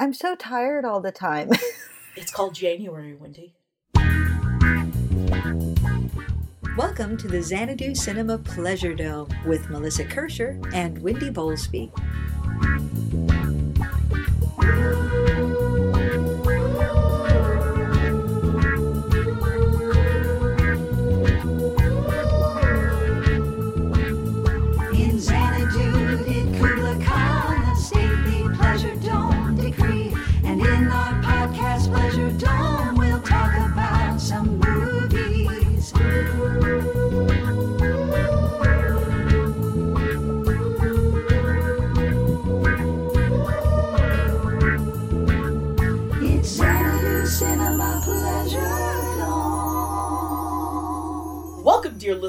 I'm so tired all the time. it's called January, Wendy. Welcome to the Xanadu Cinema Pleasure Dome with Melissa Kirscher and Wendy Bowlesby.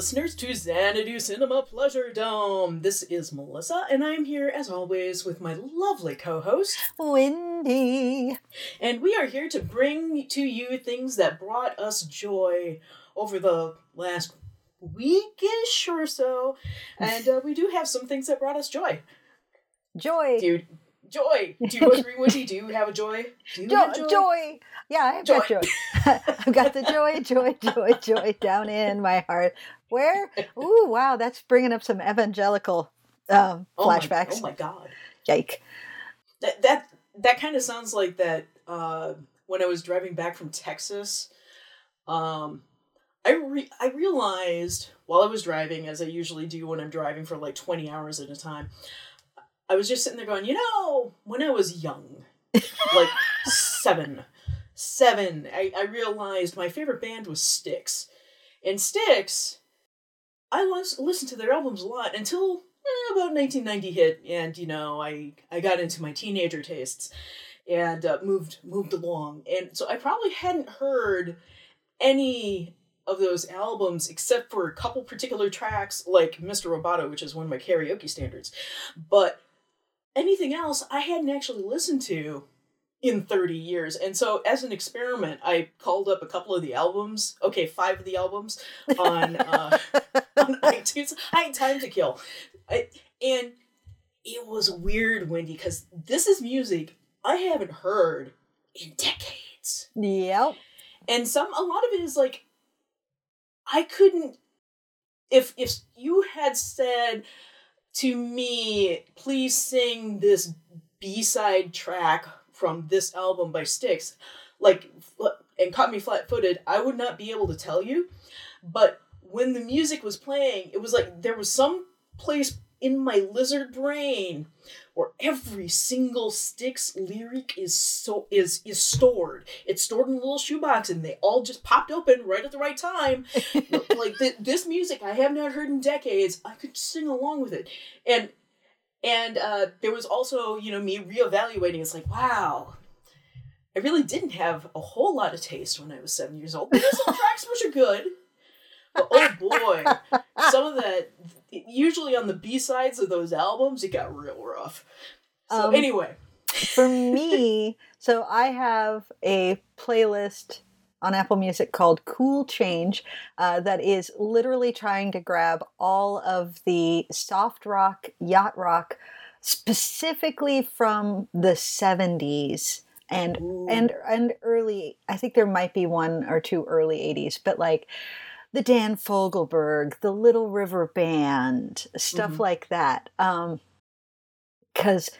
Listeners, to Xanadu Cinema Pleasure Dome. This is Melissa, and I'm here, as always, with my lovely co host. Wendy. And we are here to bring to you things that brought us joy over the last weekish or so. And uh, we do have some things that brought us joy. Joy. Dude, joy. Do you agree, Wendy? Do you have a joy? Do you Jo- have joy. Yeah, I've got Joy. joy. I've got the joy, joy, joy, joy down in my heart. Where? Ooh, wow, that's bringing up some evangelical um, Oh my- flashbacks. oh my god. Yike. That that that kind of sounds like that uh, when I was driving back from Texas. Um, I re- I realized while I was driving, as I usually do when I'm driving for like twenty hours at a time, I was just sitting there going, you know, when I was young, like seven, seven, I, I realized my favorite band was Styx, and Styx, I was listened to their albums a lot until eh, about 1990 hit, and you know, I I got into my teenager tastes, and uh, moved moved along, and so I probably hadn't heard any of those albums except for a couple particular tracks like Mr. Roboto, which is one of my karaoke standards, but anything else I hadn't actually listened to in 30 years. And so as an experiment, I called up a couple of the albums, okay, five of the albums on uh on iTunes. I had time to kill. I, and it was weird, Wendy, because this is music I haven't heard in decades. Yep. And some a lot of it is like I couldn't if if you had said to me, please sing this B-side track from this album by Styx, like and caught me flat-footed, I would not be able to tell you. But when the music was playing, it was like there was some place in my lizard brain where every single Styx lyric is so is is stored. It's stored in a little shoebox, and they all just popped open right at the right time. like th- this music, I have not heard in decades. I could sing along with it, and and uh, there was also you know me reevaluating. It's like wow. I really didn't have a whole lot of taste when I was seven years old. There's some tracks which are good, but oh boy, some of that usually on the B sides of those albums, it got real rough. So Um, anyway, For me, so I have a playlist on Apple Music called Cool Change uh, that is literally trying to grab all of the soft rock, yacht rock, specifically from the 70s and Ooh. and and early i think there might be one or two early 80s but like the dan fogelberg the little river band stuff Mhm. like that um because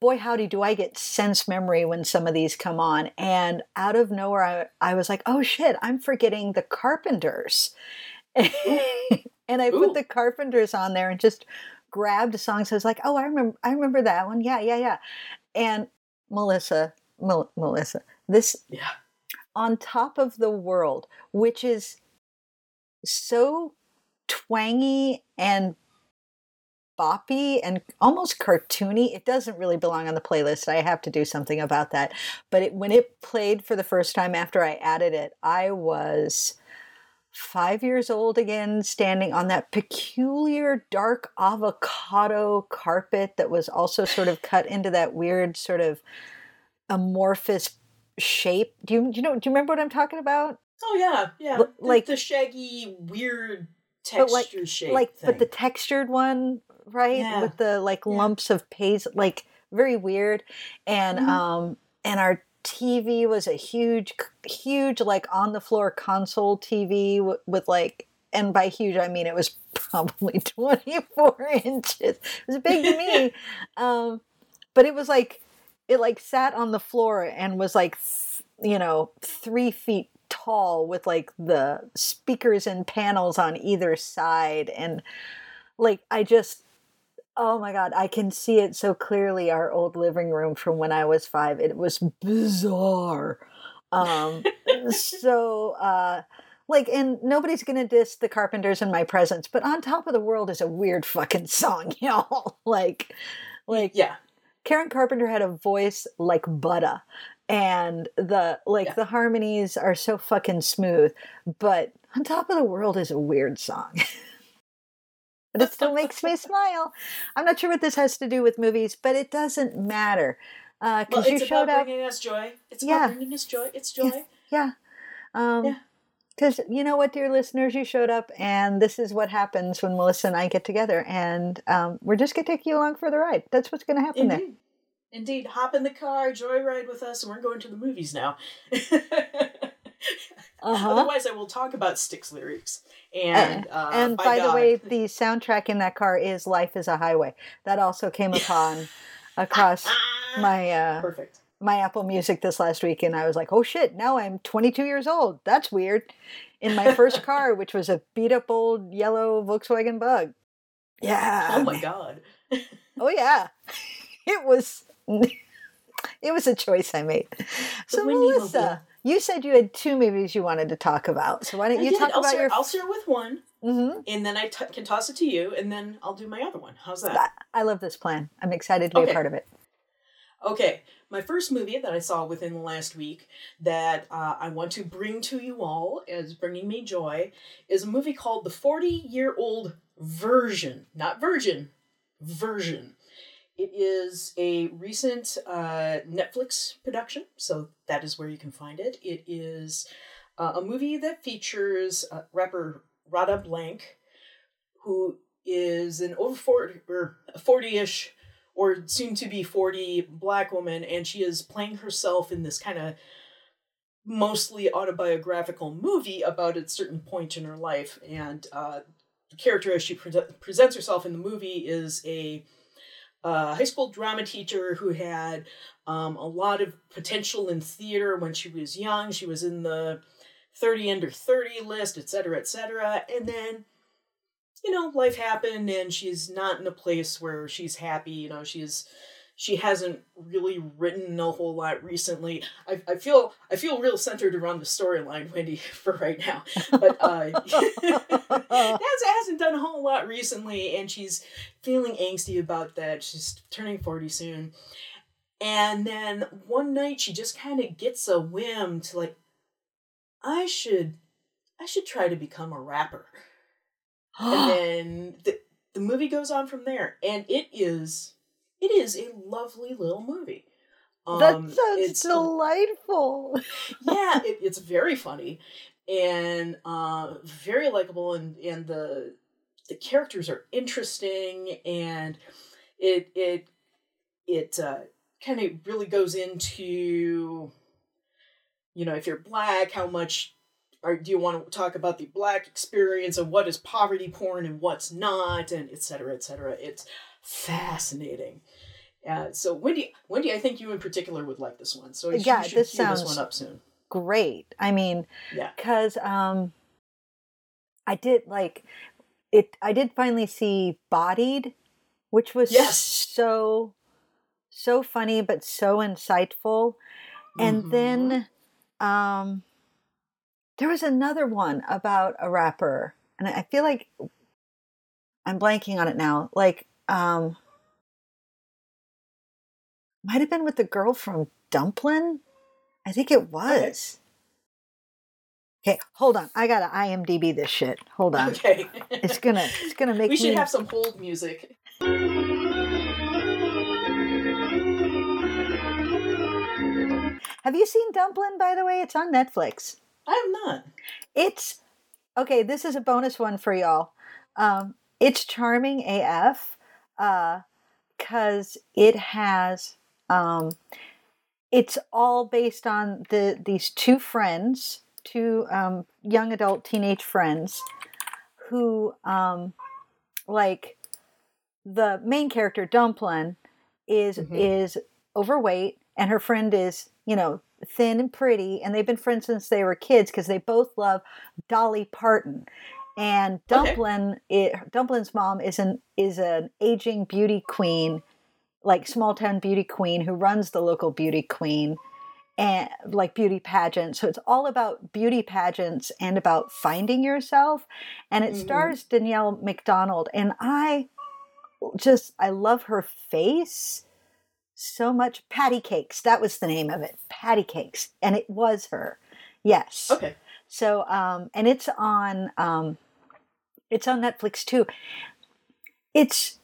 boy howdy do i get sense memory when some of these come on and out of nowhere i, I was like oh shit i'm forgetting the carpenters and i Ooh. put the carpenters on there and just grabbed songs i was like oh i remember i remember that one yeah yeah yeah and melissa Mel- melissa this yeah, on top of the world, which is so twangy and boppy and almost cartoony. It doesn't really belong on the playlist. I have to do something about that. But it, when it played for the first time after I added it, I was five years old again, standing on that peculiar dark avocado carpet that was also sort of cut into that weird sort of amorphous shape. Do you, do you know? Do you remember what I'm talking about? Oh yeah, yeah, L- like- the shaggy, weird But like- texture shape. like, thing. but the textured one, right? Yeah. With the like Yeah. lumps of paste, like very weird. And Mhm. um, and our TV was a huge, huge, like on the floor console TV with, with like, and by huge I mean it was probably 24 inches. It was big to me, um, but it was like it like sat on the floor and was like, th- you know, three feet tall with like the speakers and panels on either side, and like I just Oh my god, I can see it so clearly. Our old living room from when I was five. It was bizarre. Um, so, uh, like, and nobody's gonna diss the Carpenters in my presence, but "On Top of the World" is a weird fucking song, y'all. like, like Yeah. Karen Carpenter had a voice like butter, and the like Yeah. the harmonies are so fucking smooth. But "On Top of the World" is a weird song. but it still makes me smile. I'm not sure what this has to do with movies, but it doesn't matter Well, because it's you showed about up. bringing us joy. It's Yeah. about bringing us joy. It's joy. Yeah. Um, Yeah. Because you know what, dear listeners, you showed up, and this is what happens when Melissa and I get together, and um, we're just gonna take you along for the ride. That's what's gonna happen there. Indeed. Hop in the car, joyride with us, and we're going to the movies now. Uh-huh. Otherwise, I will talk about Styx lyrics. And, uh, and by, the way, the soundtrack in that car is "Life Is a Highway." That also came upon across my uh, perfect. my Apple Music this last week, and I was like, "Oh shit!" Now I'm 22 years old. That's weird. In my first car, which was a beat up old yellow Volkswagen Bug. Yeah. Oh my God. Oh yeah. It was. It was a choice I made. So Melissa, Mobile. you said you had two movies you wanted to talk about. So why don't I you did. talk I'll about start, your? I'll start with one, Mhm. and then I t- can toss it to you, and then I'll do my other one. How's that? I love this plan. I'm excited to be a part of it. Okay, my first movie that I saw within the last week that uh, I want to bring to you all as bringing me joy is a movie called The 40 Year Old Version. Not Virgin, Version. It is a recent uh, Netflix production, so that is where you can find it. It is uh, a movie that features uh, rapper Radha Blank, who is an over 40 or 40-ish or soon to be 40 black woman and she is playing herself in this kind of mostly autobiographical movie about a certain point in her life and uh, the character as she pre- presents herself in the movie is a uh, high school drama teacher who had um, a lot of potential in theater when she was young she was in the 30 under 30 list etc etc and then you know, life happened and she's not in a place where she's happy. You know, she's she hasn't really written a whole lot recently. I, I feel I feel real centered around the storyline, Wendy, for right now. But uh has, hasn't done a whole lot recently and she's feeling angsty about that. She's turning 40 soon. And then one night she just kind of gets a whim to like I should I should try to become a rapper and then the, the movie goes on from there and it is it is a lovely little movie that Um, sounds it's delightful. yeah it, it's very funny and uh, very likable and and the the characters are interesting and it it it uh, kind of really goes into you know if you're black how much or do you want to talk about the black experience and what is poverty porn and what's not and et cetera et cetera it's fascinating uh, so wendy wendy i think you in particular would like this one so Yeah, should this sounds- this one up soon Great. I mean, yeah because um, I did like it. I did finally see Bodied, which was Yes. so so funny but so insightful. And Mhm. then um, there was another one about a rapper, and I feel like I'm blanking on it now. Like um, might have been with the girl from Dumplin'. I think it was. Okay, hold on. I gotta IMDb this shit. Hold on. okay It's gonna it's gonna make we should me have some hold music Have you seen Dumplin' by the way? It's on Netflix. I have not It's okay, this is a bonus one for y'all. Um it's charming AF uh cuz it has um it's all based on the these two friends, two um, young adult teenage friends, who um, like the main character Dumplin is Mhm. is overweight, and her friend is you know thin and pretty, and they've been friends since they were kids because they both love Dolly Parton. And Okay. Dumplin, it, Dumplin's mom is an is an aging beauty queen like small town beauty queen who runs the local beauty queen and like beauty pageants. So it's all about beauty pageants and about finding yourself. And it Mhm. stars Danielle Macdonald. And I just I love her face so much. Patti Cakes, that was the name of it. Patti Cakes. And it was her. Yes. Okay. So um and it's on um it's on Netflix too. It's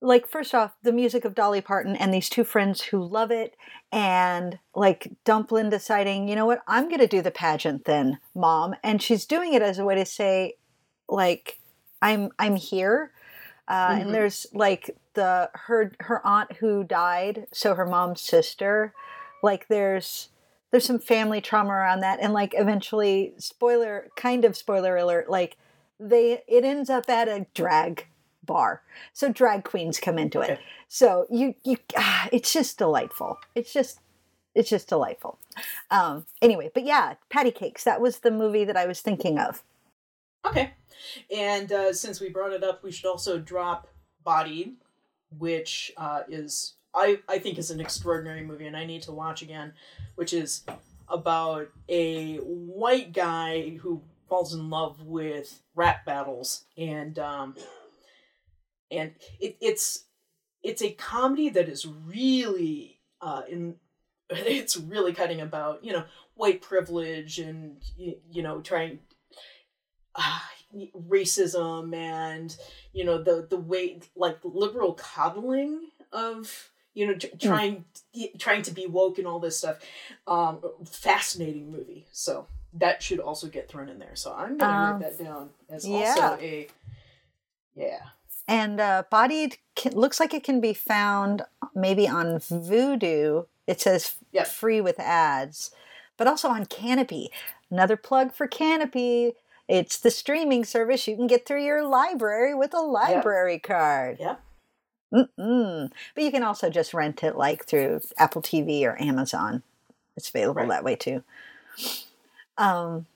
like first off the music of Dolly Parton and these two friends who love it and like Dumplin deciding, you know what, I'm going to do the pageant then, mom, and she's doing it as a way to say like I'm I'm here. Uh, Mhm. and there's like the her her aunt who died, so her mom's sister. Like there's there's some family trauma around that and like eventually spoiler kind of spoiler alert like they it ends up at a drag bar so drag queens come into it Okay. so you you ah, it's just delightful it's just it's just delightful um anyway but yeah Patti Cakes that was the movie that i was thinking of Okay. And uh, since we brought it up, we should also drop Bodied, which uh, is I I think is an extraordinary movie, and I need to watch again, which is about a white guy who falls in love with rap battles, and um, and it, it's it's a comedy that is really uh, in it's really cutting about you know white privilege and y- you know trying uh, racism and you know the the way like liberal coddling of you know tr- trying trying to be woke and all this stuff um fascinating movie. So that should also get thrown in there. So i'm gonna Um, write that down as yeah. also a yeah. And uh bodied can, looks like it can be found maybe on Vudu it says Yep. free with ads but also on Kanopy. Another plug for Kanopy it's the streaming service you can get through your library with a library card Yep. Mm-mm. But you can also just rent it like through Apple TV or Amazon. It's available Right. that way too. Um,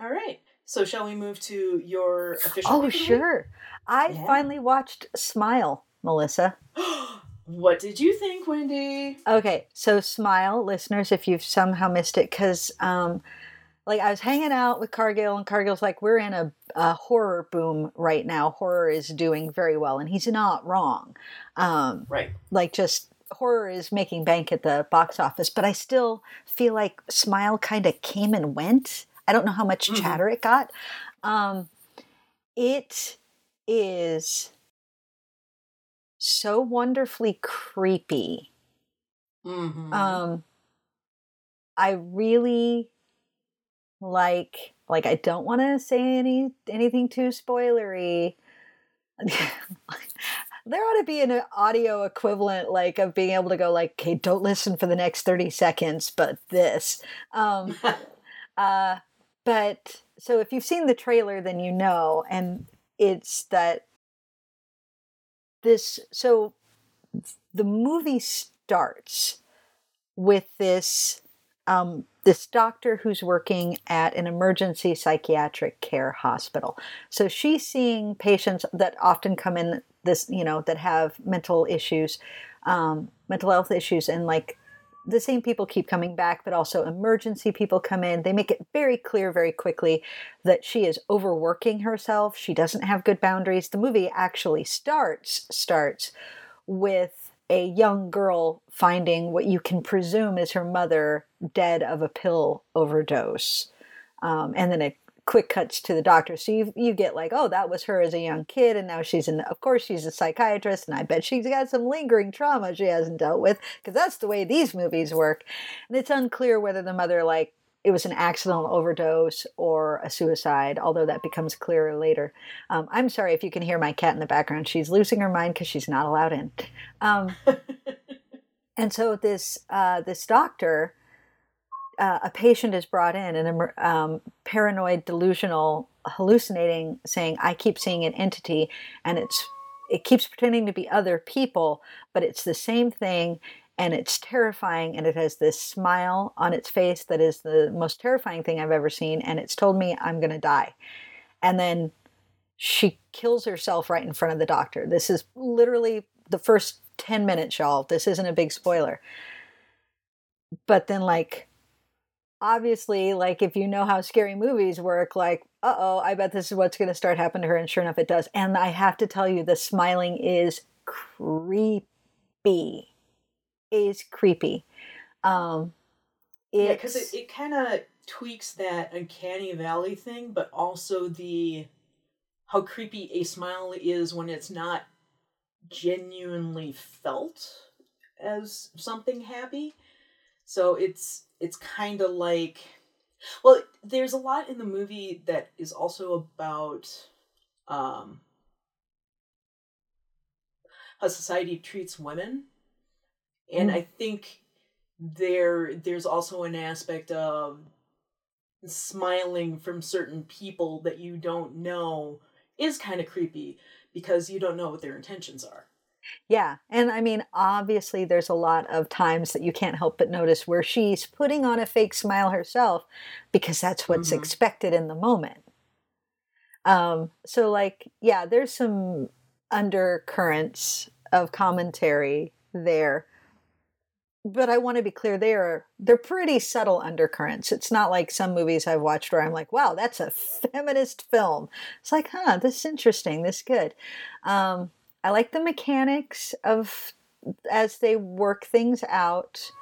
all right so shall we move to your official oh, pick of the week? sure. I Yeah. finally watched Smile, Melissa. what did you think wendy Okay, so Smile, listeners, if you've somehow missed it, because um, like I was hanging out with Cargill, and Cargill's like, we're in a, a horror boom right now. Horror is doing very well, and he's not wrong. Um, right like just horror is making bank at the box office, but I still feel like Smile kind of came and went. I don't know how much Mhm. chatter it got. Um, it is so wonderfully creepy. mm-hmm. Um, I really like like I don't want to say any anything too spoilery. there ought to be an audio equivalent like of being able to go like, "Okay, don't listen for the next 30 seconds, but this." Um uh but so if you've seen the trailer then you know and it's that this so the movie starts with this um, this doctor who's working at an emergency psychiatric care hospital. So she's seeing patients that often come in this, you know, that have mental issues, um, mental health issues, and like the same people keep coming back, but also emergency people come in. They make it very clear very quickly that she is overworking herself. She doesn't have good boundaries. The movie actually starts starts with a young girl finding what you can presume is her mother dead of a pill overdose. Um, and then it quick cuts to the doctor. So you, you get like, oh, that was her as a young kid. And now she's in, of course, she's a psychiatrist. And I bet she's got some lingering trauma she hasn't dealt with because that's the way these movies work. And it's unclear whether the mother, like, it was an accidental overdose or a suicide, although that becomes clearer later. Um, I'm sorry if you can hear my cat in the background. She's losing her mind because she's not allowed in. Um, and so this uh, this doctor, uh, a patient is brought in, and a um, paranoid, delusional, hallucinating, saying, "I keep seeing an entity, and it's it keeps pretending to be other people, but it's the same thing." And it's terrifying, and it has this smile on its face that is the most terrifying thing I've ever seen. And it's told me I'm going to die. And then she kills herself right in front of the doctor. This is literally the first 10 minutes, y'all. This isn't a big spoiler. But then, like, obviously, like, if you know how scary movies work, like, uh oh, I bet this is what's going to start happening to her. And sure enough, it does. And I have to tell you, the smiling is creepy. Is creepy. Um, Yeah, because it, it kind of tweaks that uncanny valley thing, but also the how creepy a smile is when it's not genuinely felt as something happy. So it's it's kind of like well, there's a lot in the movie that is also about um how society treats women. And Mm. I think there there's also an aspect of smiling from certain people that you don't know is kind of creepy because you don't know what their intentions are. Yeah. And I mean, obviously, there's a lot of times that you can't help but notice where she's putting on a fake smile herself because that's what's Mhm. expected in the moment. Um, so, like, yeah, there's some undercurrents of commentary there. But I want to be clear, they're they're pretty subtle undercurrents. It's not like some movies I've watched where I'm like, "Wow, that's a feminist film." It's like, "Huh, this is interesting. This is good." Um, I like the mechanics of as they work things out.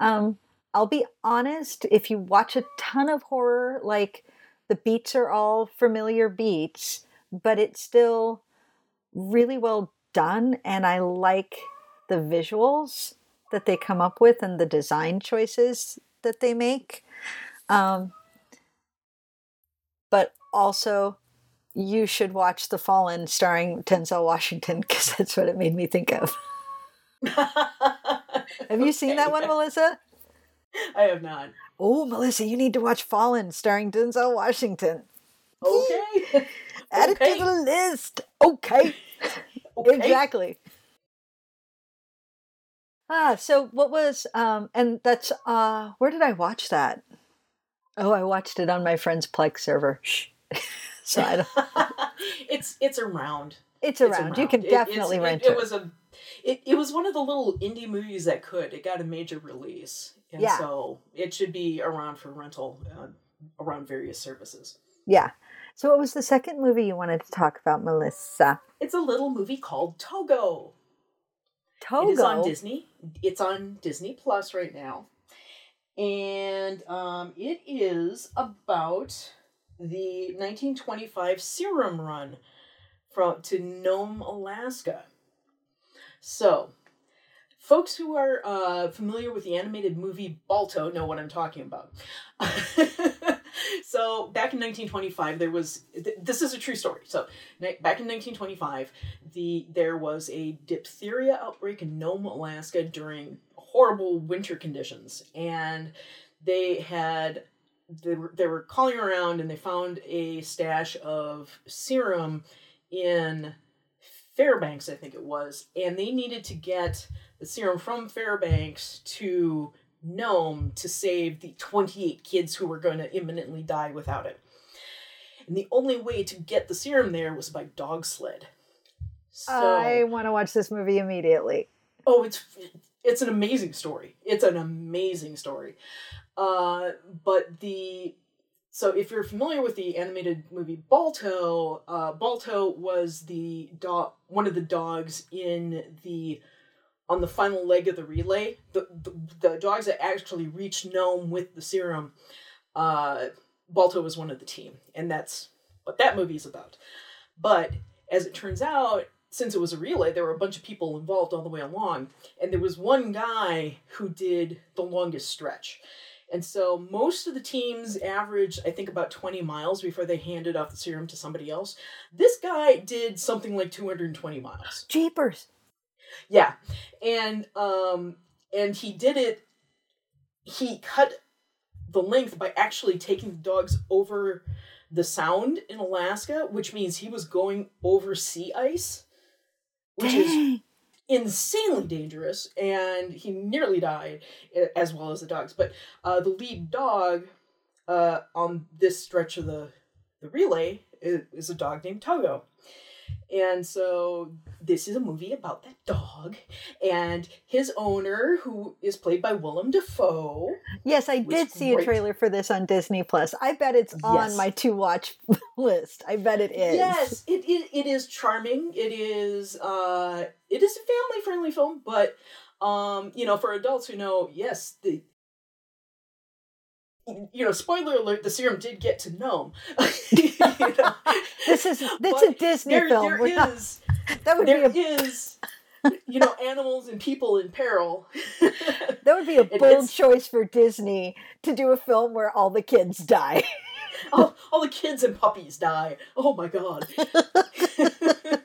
Um, I'll be honest, if you watch a ton of horror, like the beats are all familiar beats, but it's still really well done, and I like the visuals that they come up with and the design choices that they make. Um, but also, you should watch The Fallen starring Denzel Washington because that's what it made me think of. Have you seen that one, Okay. Melissa? I have not. Oh, Melissa, you need to watch Fallen starring Denzel Washington. Okay. Add it to the list. Okay. okay. Exactly. Ah, so what was um and that's uh where did I watch that? Oh, I watched it on my friend's Plex server. Shh. so I don't, it's it's around. it's It's around. You can It- definitely it, rent it. it. was a it, it was one of the little indie movies that could. It got a major release. And Yeah. so it should be around for rental uh, around various services. Yeah. So what was the second movie you wanted to talk about, Melissa? It's a little movie called Togo. Togo. It is on Disney. It's on Disney Plus right now. And um, it is about the 1925 serum run from to Nome, Alaska. So, folks who are uh, familiar with the animated movie Balto know what I'm talking about. so, back in 1925, there was th- this is a true story. So, back in 1925, the there was a diphtheria outbreak in Nome, Alaska during horrible winter conditions, and they had they were, they were calling around and they found a stash of serum in Fairbanks, I think it was, and they needed to get the serum from Fairbanks to Nome to save the 28 kids who were going to imminently die without it. And the only way to get the serum there was by dog sled. So, I want to watch this movie immediately. oh, it's it's an amazing story. It's an amazing story. Uh, but the so if you're familiar with the animated movie Balto, uh, Balto was the dog, one of the dogs in the on the final leg of the relay. The the, the dogs that actually reached Nome with the serum. Uh, Balto was one of the team, and that's what that movie's about. But as it turns out, since it was a relay, there were a bunch of people involved all the way along, and there was one guy who did the longest stretch. And so most of the teams averaged, I think, about 20 miles before they handed off the serum to somebody else. This guy did something like 220 miles. Jeepers. Yeah. And um and he did it. He cut the length by actually taking the dogs over the sound in Alaska, which means he was going over sea ice, which is insanely dangerous, and he nearly died, as well as the dogs. But uh, the lead dog uh, on this stretch of the the relay is, is a dog named Togo. And so this is a movie about that dog and his owner, who is played by Willem Dafoe. Yes, I did see a trailer for this on Disney Plus. I bet it's on Yes. my to watch list. I bet it is. Yes, it, it, it is charming. It is uh it is a family friendly film, but um, you know, for adults who know, yes, the you know, spoiler alert, the serum did get to Nome. You know? This is is a Disney there, film. there We're not- that would there be a is you know animals and people in peril. that would be a bold choice for Disney to do a film where all the kids die. all, all the kids and puppies die. Oh my god.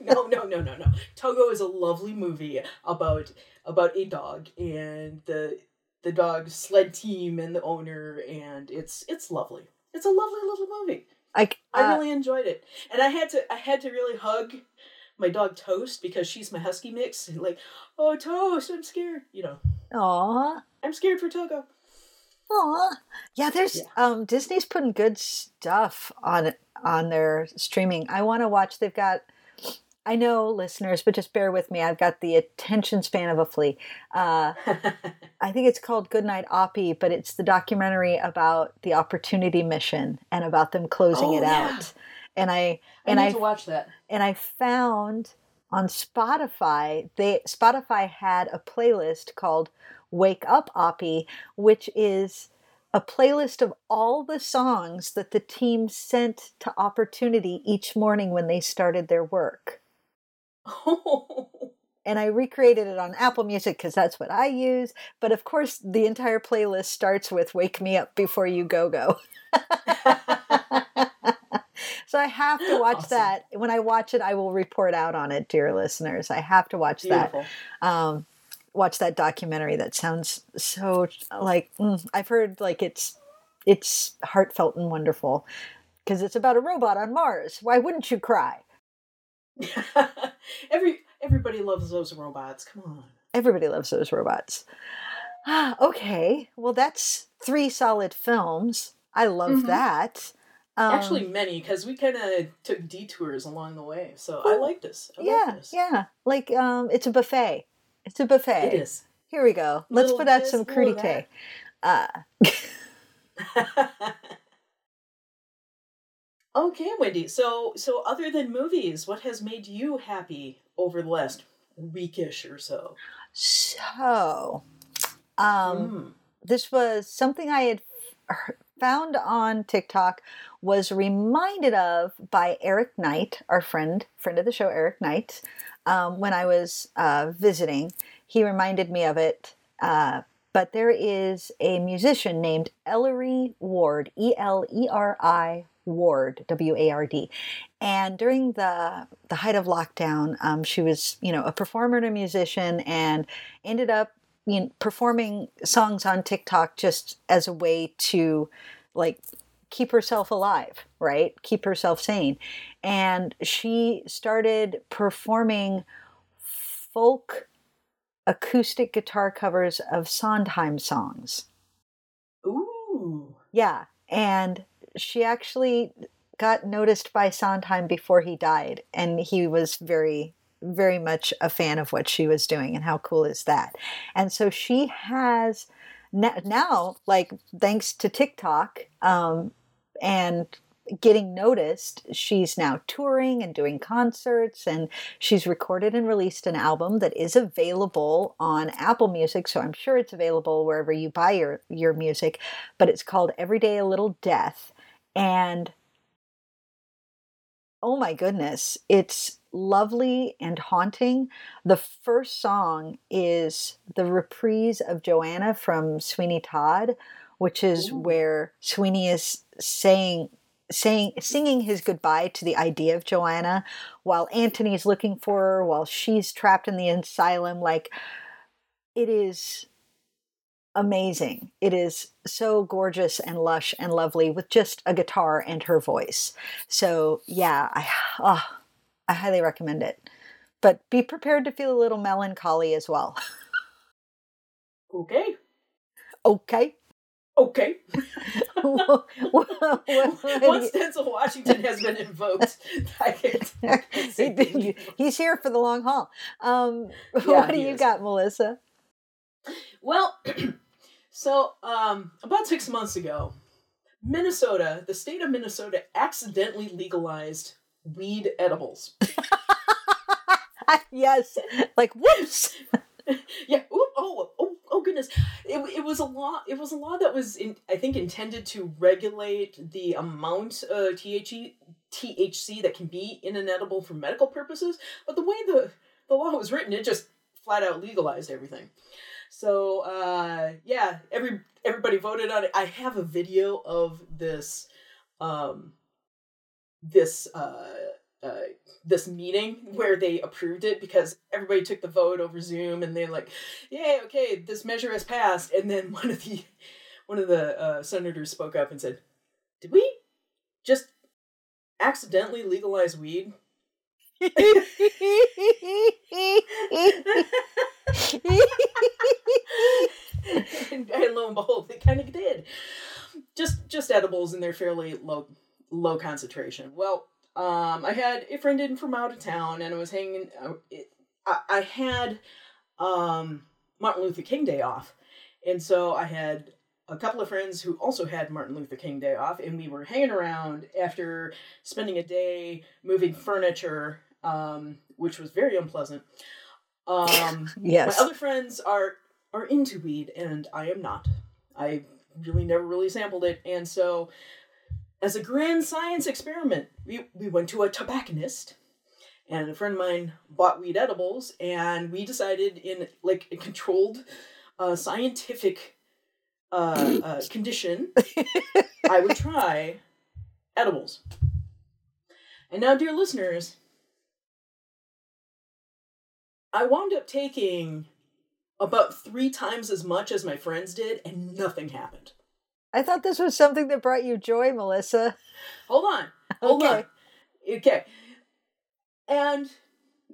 no, no, no, no, no. Togo is a lovely movie about about a dog and the the dog sled team and the owner and it's it's lovely. It's a lovely little movie. I uh, really enjoyed it. And I had to I had to really hug my dog Toast because she's my husky mix and like, "Oh, Toast, I'm scared." You know. aw. I'm scared for Togo. Aw. Yeah, there's Yeah. um Disney's putting good stuff on on their streaming. I want to watch. They've got I know listeners, but just bear with me. I've got the attention span of a flea. Uh, I think it's called Goodnight Oppy, but it's the documentary about the Opportunity Mission and about them closing Oh, it yeah. out. And I I and need I to watch that. and I found on Spotify, they Spotify had a playlist called Wake Up Oppy, which is a playlist of all the songs that the team sent to Opportunity each morning when they started their work. And I recreated it on Apple Music because that's what I use. But of course, the entire playlist starts with Wake Me Up Before You Go Go. so I have to watch Awesome. that. When I watch it, I will report out on it, dear listeners. I have to watch Beautiful. that. Um, watch that documentary. That sounds so like mm, I've heard like it's it's heartfelt and wonderful because it's about a robot on Mars. Why wouldn't you cry? Every everybody loves those robots. Come on. Everybody loves those robots. Ah, okay, well that's three solid films. I love Mhm. that. Um, Actually, many because we kind of took detours along the way. So I like this. I yeah, like this. yeah. Like um, it's a buffet. It's a buffet. It is. Here we go. Let's Little put out this, some crudité. Uh, okay, Wendy. So so other than movies, what has made you happy over the last weekish or so? so, um, Mm. this was something I had found on TikTok, was reminded of by Eric Knight, our friend, friend of the show, Eric Knight, um, when I was uh, visiting. He reminded me of it. Uh, but there is a musician named Eleri Ward, E L E R I Ward, W A R D. And during the the height of lockdown, um, she was, you know, a performer and a musician, and ended up you know, performing songs on TikTok just as a way to like keep herself alive, right? Keep herself sane. And she started performing folk acoustic guitar covers of Sondheim songs. Ooh. Yeah. And she actually got noticed by Sondheim before he died. And he was very, very much a fan of what she was doing. And how cool is that? And so she has now, like, thanks to TikTok um, and getting noticed, she's now touring and doing concerts. And she's recorded and released an album that is available on Apple Music. So I'm sure it's available wherever you buy your, your music. But it's called Every Day a Little Death. And oh my goodness, it's lovely and haunting. The first song is the reprise of Joanna from Sweeney Todd, which is Ooh. where Sweeney is saying saying singing his goodbye to the idea of Joanna while Anthony's looking for her while she's trapped in the asylum like it is amazing. It is so gorgeous and lush and lovely with just a guitar and her voice. So yeah, I oh, I highly recommend it. But be prepared to feel a little melancholy as well. Okay. okay. Okay. Once Denzel Washington has been invoked, I can, He's here for the long haul. Um, Yeah, what do you is. got, Melissa? Well, so um, about six months ago, Minnesota, the state of Minnesota, accidentally legalized weed edibles. yes, like whoops. yeah. Ooh, oh, goodness. It, it was a law. It was a law that was, in, I think, intended to regulate the amount of THC, THC that can be in an edible for medical purposes. But the way the the law was written, it just flat out legalized everything. So uh, yeah, every everybody voted on it. I have a video of this, um, this uh, uh, this meeting where they approved it because everybody took the vote over Zoom and they're like, "Yay, okay, this measure has passed." And then one of the one of the uh, senators spoke up and said, "Did we just accidentally legalize weed?" and, and lo and behold, they kind of did. Just just edibles, and they're fairly low low concentration. Well, um, I had a friend in from out of town, and I was hanging. Uh, it, I, I had um, Martin Luther King Day off, and so I had a couple of friends who also had Martin Luther King Day off, and we were hanging around after spending a day moving furniture, um, which was very unpleasant. Um, yes. my other friends are are into weed, and I am not. I really never really sampled it, and so as a grand science experiment, we we went to a tobacconist, and a friend of mine bought weed edibles, and we decided in like a controlled, uh, scientific, uh, uh, condition, I would try edibles. And now, dear listeners, I wound up taking about three times as much as my friends did, and nothing happened. I thought this was something that brought you joy, Melissa. Hold on, hold Okay. on. Okay, and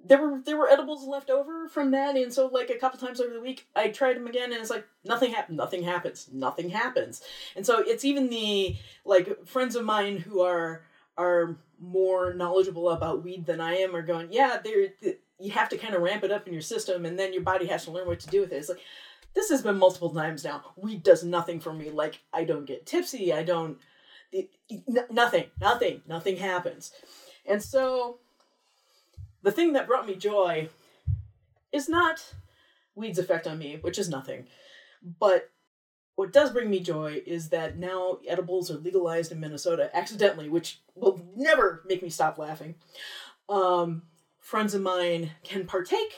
there were there were edibles left over from that, and so like a couple times over the week, I tried them again, and it's like nothing happened. Nothing happens. Nothing happens. And so it's even the like friends of mine who are are more knowledgeable about weed than I am are going, yeah, there you have to kind of ramp it up in your system, and then your body has to learn what to do with it. It's like this has been multiple times now. Weed does nothing for me. Like I don't get tipsy. I don't. It, nothing. Nothing. Nothing happens. And so, the thing that brought me joy is not weed's effect on me, which is nothing, but what does bring me joy is that now edibles are legalized in Minnesota accidentally, which will never make me stop laughing. Um, friends of mine can partake,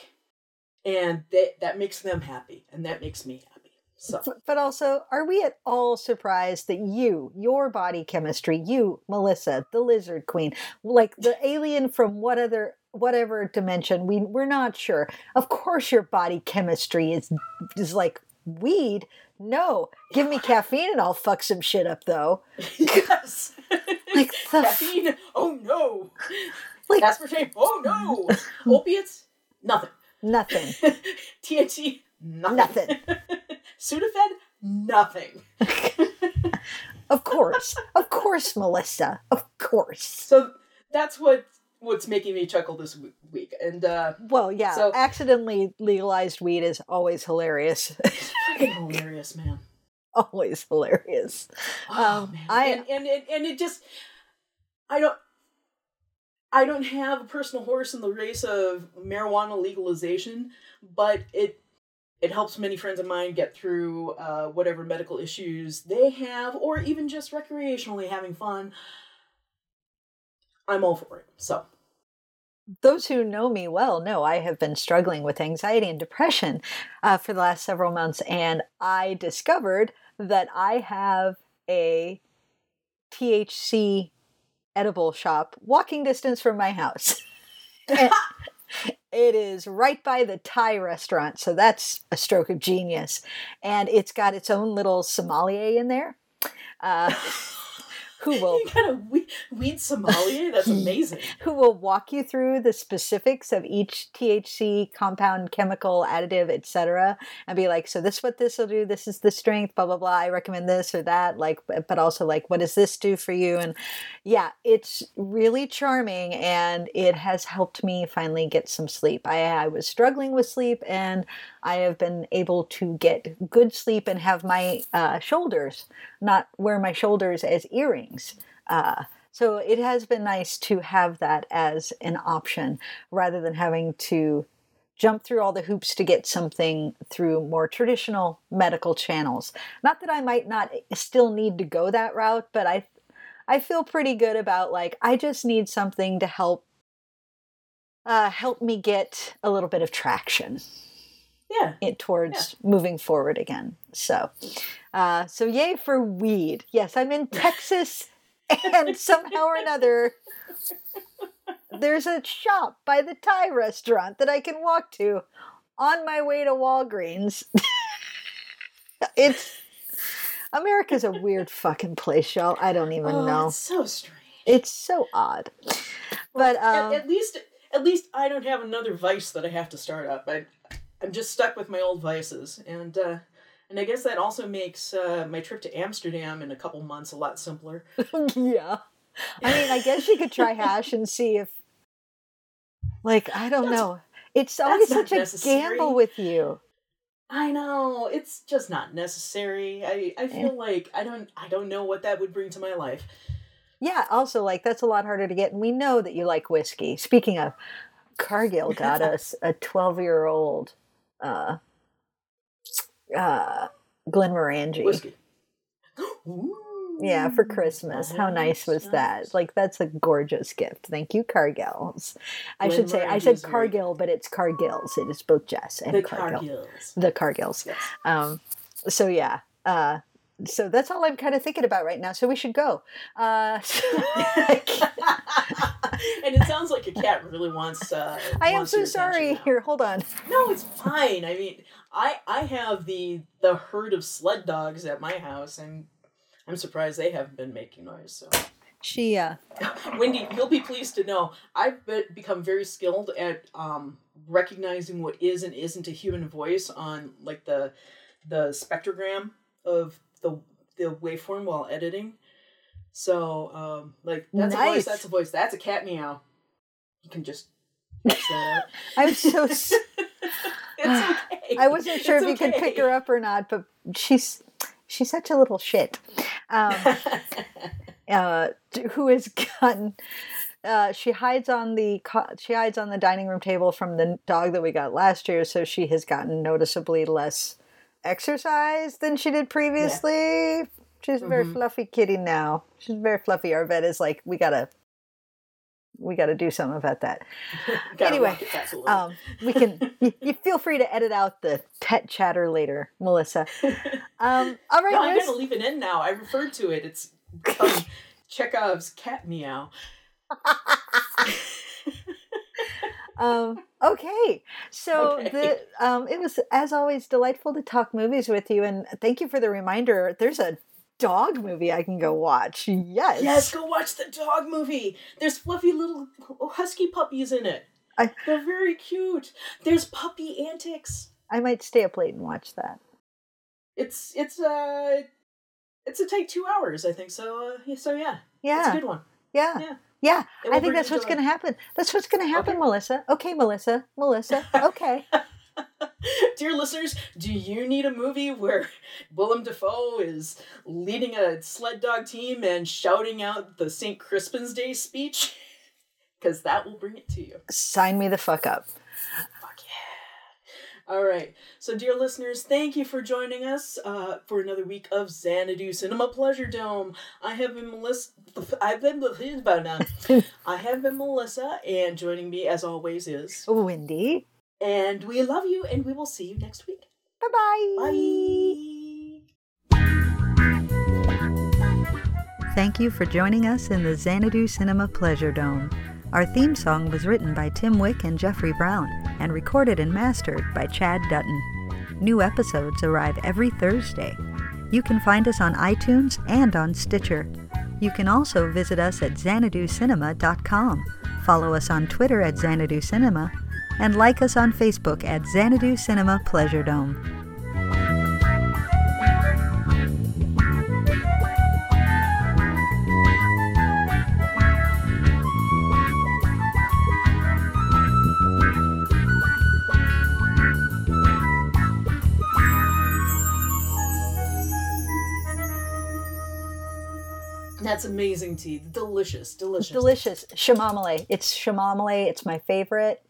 and they, that makes them happy, and that makes me happy. So, But- also, are we at all surprised that you, your body chemistry, you, Melissa, the lizard queen, like the alien from what other whatever dimension, we we're not sure. Of course your body chemistry is is like weed. No. Give me caffeine and I'll fuck some shit up though. yes, Like the caffeine. Oh no, Like- aspartame. Oh no, opiates. Nothing. Nothing. THC. Nothing. Nothing. Sudafed. Nothing. Of course. Of course, Melissa. Of course. So that's what what's making me chuckle this week. And uh Well, yeah, So- accidentally legalized weed is always hilarious. fucking hilarious, man. always hilarious. Oh, Um, man. I- and, and and and it just I don't I don't have a personal horse in the race of marijuana legalization, but it it helps many friends of mine get through uh, whatever medical issues they have, or even just recreationally having fun. I'm all for it. So Those who know me well know I have been struggling with anxiety and depression uh, for the last several months, and I discovered that I have a THC edible shop walking distance from my house. and, It is right by the Thai restaurant, so that's a stroke of genius. And it's got its own little sommelier in there. Uh, who will You got a weed, weed sommelier? That's amazing. who will walk you through the specifics of each THC compound, chemical, additive, etc., and be like, so this is what this will do. This is the strength. Blah blah blah. I recommend this or that. Like, but but also like, what does this do for you? And yeah, it's really charming, and it has helped me finally get some sleep. I I was struggling with sleep, and I have been able to get good sleep and have my uh, shoulders not wear my shoulders as earrings. Uh, so it has been nice to have that as an option rather than having to jump through all the hoops to get something through more traditional medical channels. Not that I might not still need to go that route, but I I feel pretty good about like I just need something to help uh, help me get a little bit of traction Yeah. it towards moving forward again. So, uh, so yay for weed. Yes, I'm in Texas, and somehow or another, there's a shop by the Thai restaurant that I can walk to on my way to Walgreens. it's America's a weird fucking place, y'all. I don't even Oh, know. it's so strange. It's so odd. But At- um, at, least, at least I don't have another vice that I have to start up. I, I'm just stuck with my old vices, and uh, and I guess that also makes uh, my trip to Amsterdam in a couple months a lot simpler. yeah. I mean, I guess you could try hash and see if, like, I don't That's- know. It's always such a gamble with you. I know it's just not necessary. I, I feel like I don't I don't know what that would bring to my life. Yeah. Also, like, that's a lot harder to get, and we know that you like whiskey. Speaking of, Cargill got us a twelve-year-old, uh, uh, Glenmorangie. Whiskey. Yeah, for Christmas. How nice was that? Like that's a gorgeous gift. Thank you, Cargills. I should say I said Cargill, but it's Cargills. It is both Jess and the Cargill. Cargills. The Cargills. Yes. Um, so yeah. Uh, so that's all I'm kind of thinking about right now. So we should go. Uh, and it sounds like a cat really wants. Uh, I am so sorry. now. Here, hold on. No, it's fine. I mean, I I have the the herd of sled dogs at my house, and I'm surprised they haven't been making noise. So, She. Uh, Wendy, you'll be pleased to know I've be- become very skilled at um, recognizing what is and isn't a human voice on like the the spectrogram of the the waveform while editing. So, um, like that's a voice. That's a voice. That's a cat meow. You can just that. I'm so. it's okay. I wasn't sure It's if you could pick her up or not, but she's she's such a little shit. Um, uh, who has gotten. Uh, she hides on the she hides on the dining room table from the dog that we got last year, so she has gotten noticeably less exercise than she did previously. She's a very Mhm. fluffy kitty now. She's very fluffy. Our vet is like, we gotta, we gotta do something about that. Anyway, it back a little. Um, we can. you, you feel free to edit out the pet chatter later, Melissa. Um, all right, no, I'm gonna leave it in now. I referred to it. It's um, Chekhov's cat meow. Um, okay, so Okay. the um, it was as always delightful to talk movies with you, and thank you for the reminder. There's a dog movie I can go watch. Yes, Yes, go watch the dog movie. There's fluffy little husky puppies in it. I- They're very cute. There's puppy antics. I might stay up late and watch that. It's it's uh it's a tight two hours, I think. So uh, yeah, so yeah, yeah, it's a good one. yeah, Yeah. Yeah. I think that's what's going to happen. That's what's going to happen, Okay. Melissa. Okay, Melissa, Melissa. Okay. Dear listeners, do you need a movie where Willem Dafoe is leading a sled dog team and shouting out the St. Crispin's Day speech? Because that will bring it to you. Sign me the fuck up. All right. So, dear listeners, thank you for joining us uh, for another week of Xanadu Cinema Pleasure Dome. I have been Melissa. I've been I have been Melissa, and joining me as always is. Wendy. And we love you, and we will see you next week. Bye-bye. Bye. Thank you for joining us in the Xanadu Cinema Pleasure Dome. Our theme song was written by Tim Wick and Jeffrey Brown and recorded and mastered by Chad Dutton. New episodes arrive every Thursday. You can find us on iTunes and on Stitcher. You can also visit us at xanaducinema.com, follow us on Twitter at xanaducinema, and like us on Facebook at Xanadu Cinema Pleasure Dome. That's amazing tea. Delicious, delicious. Delicious. Shamamale. It's shamamale. It's my favorite.